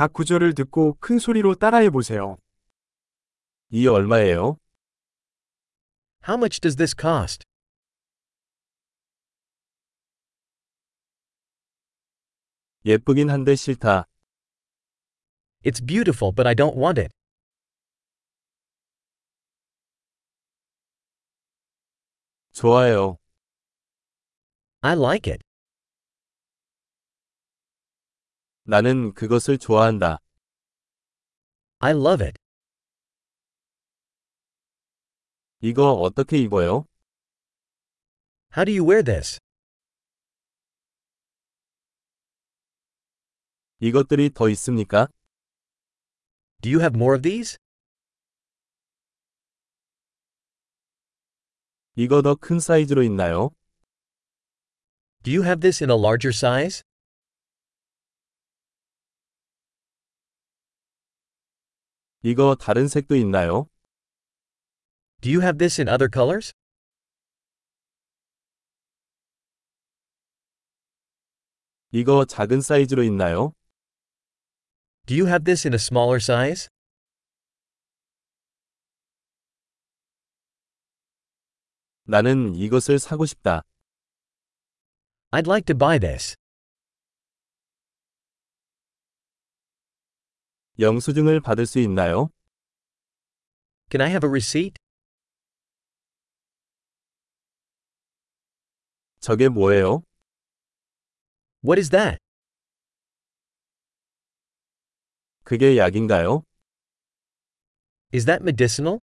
각 구절을 듣고 큰 소리로 따라해 보세요. 이 얼마예요? How much does this cost? 예쁘긴 한데 싫다. It's beautiful but I don't want it. 좋아요. I like it. 나는 그것을 좋아한다. I love it. 이거 어떻게 입어요? How do you wear this? 이것들이 더 있습니까? Do you have more of these? 이거 더 큰 사이즈로 있나요? Do you have this in a larger size? 이거 다른 색도 있나요? Do you have this in other colors? 이거 작은 사이즈로 있나요? Do you have this in a smaller size? 나는 이것을 사고 싶다. I'd like to buy this. 영수증을 받을 수 있나요? Can I have a receipt? 저게 뭐예요? What is that? 그게 약인가요? Is that medicinal?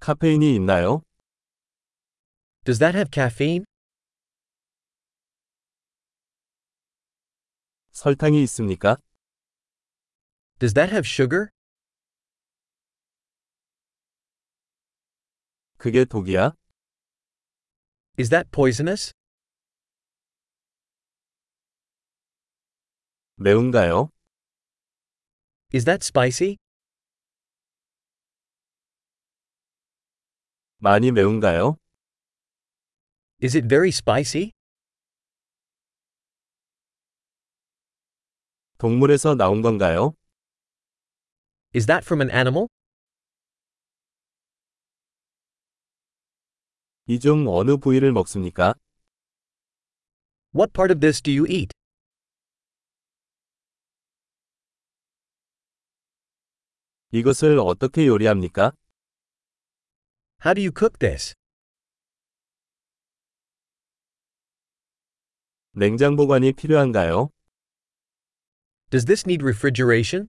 카페인이 있나요? Does that have caffeine? 설탕이 있습니까? Does that have sugar? 그게 독이야? Is that poisonous? 매운가요? Is that spicy? 많이 매운가요? Is it very spicy? 동물에서 나온 건가요? Is that from an animal? 이 중 어느 부위를 먹습니까? What part of this do you eat? 이것을 어떻게 요리합니까? How do you cook this? 냉장 보관이 필요한가요? Does this need refrigeration?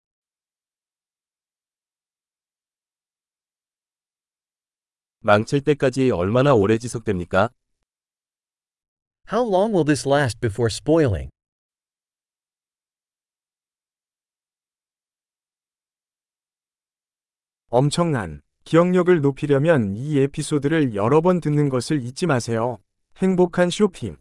망칠 때까지 얼마나 오래 지속됩니까? How long will this last before spoiling? 엄청난 기억력을 높이려면 이 에피소드를 여러 번 듣는 것을 잊지 마세요. 행복한 쇼핑